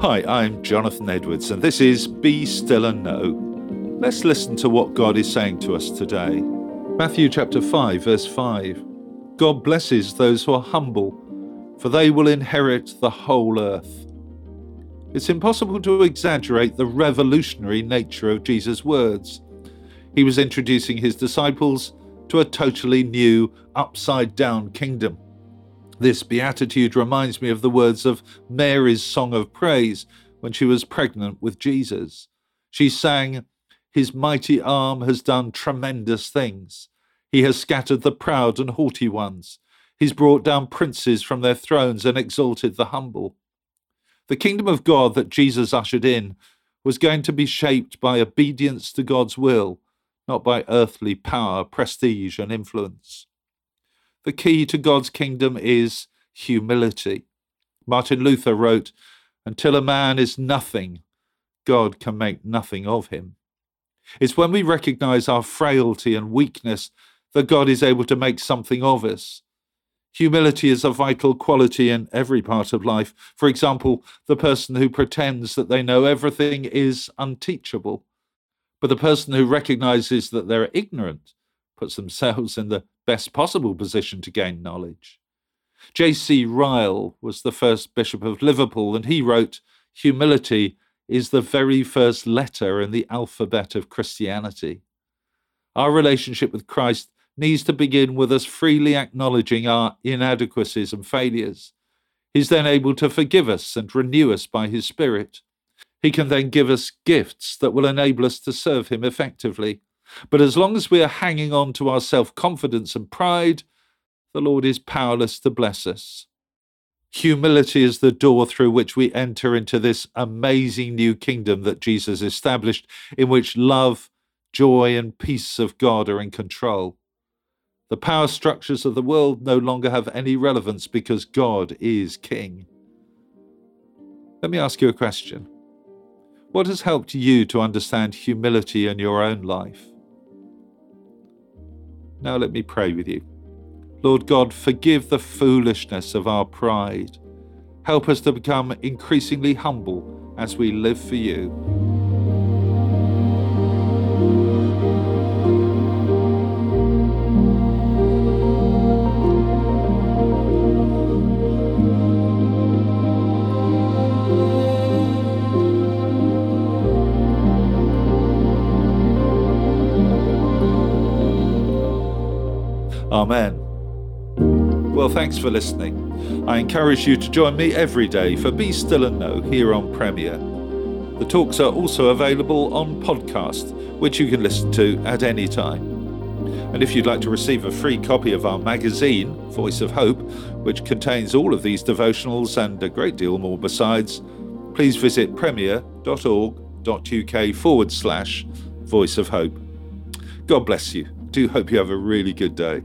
Hi, I'm Jonathan Edwards, and this is Be Still and Know. Let's listen to what God is saying to us today. Matthew chapter 5, verse 5. God blesses those who are humble, for they will inherit the whole earth. It's impossible to exaggerate the revolutionary nature of Jesus' words. He was introducing his disciples to a totally new, upside down kingdom. This beatitude reminds me of the words of Mary's song of praise when she was pregnant with Jesus. She sang, His mighty arm has done tremendous things. He has scattered the proud and haughty ones. He's brought down princes from their thrones and exalted the humble. The kingdom of God that Jesus ushered in was going to be shaped by obedience to God's will, not by earthly power, prestige, and influence. The key to God's kingdom is humility. Martin Luther wrote, Until a man is nothing, God can make nothing of him. It's when we recognize our frailty and weakness that God is able to make something of us. Humility is a vital quality in every part of life. For example, the person who pretends that they know everything is unteachable. But the person who recognizes that they're ignorant puts themselves in the best possible position to gain knowledge. J.C. Ryle was the first Bishop of Liverpool, and he wrote, Humility is the very first letter in the alphabet of Christianity. Our relationship with Christ needs to begin with us freely acknowledging our inadequacies and failures. He's then able to forgive us and renew us by His Spirit. He can then give us gifts that will enable us to serve Him effectively. But as long as we are hanging on to our self confidence and pride, the Lord is powerless to bless us. Humility is the door through which we enter into this amazing new kingdom that Jesus established, in which love, joy, and peace of God are in control. The power structures of the world no longer have any relevance because God is King. Let me ask you a question. What has helped you to understand humility in your own life? Now let me pray with you. Lord God, forgive the foolishness of our pride. Help us to become increasingly humble as we live for you. Amen. Well, thanks for listening. I encourage you to join me every day for Be Still and Know here on Premier. The talks are also available on podcast, which you can listen to at any time. And if you'd like to receive a free copy of our magazine, Voice of Hope, which contains all of these devotionals and a great deal more besides, please visit premier.org.uk forward slash Voice of Hope. God bless you. Do hope you have a really good day.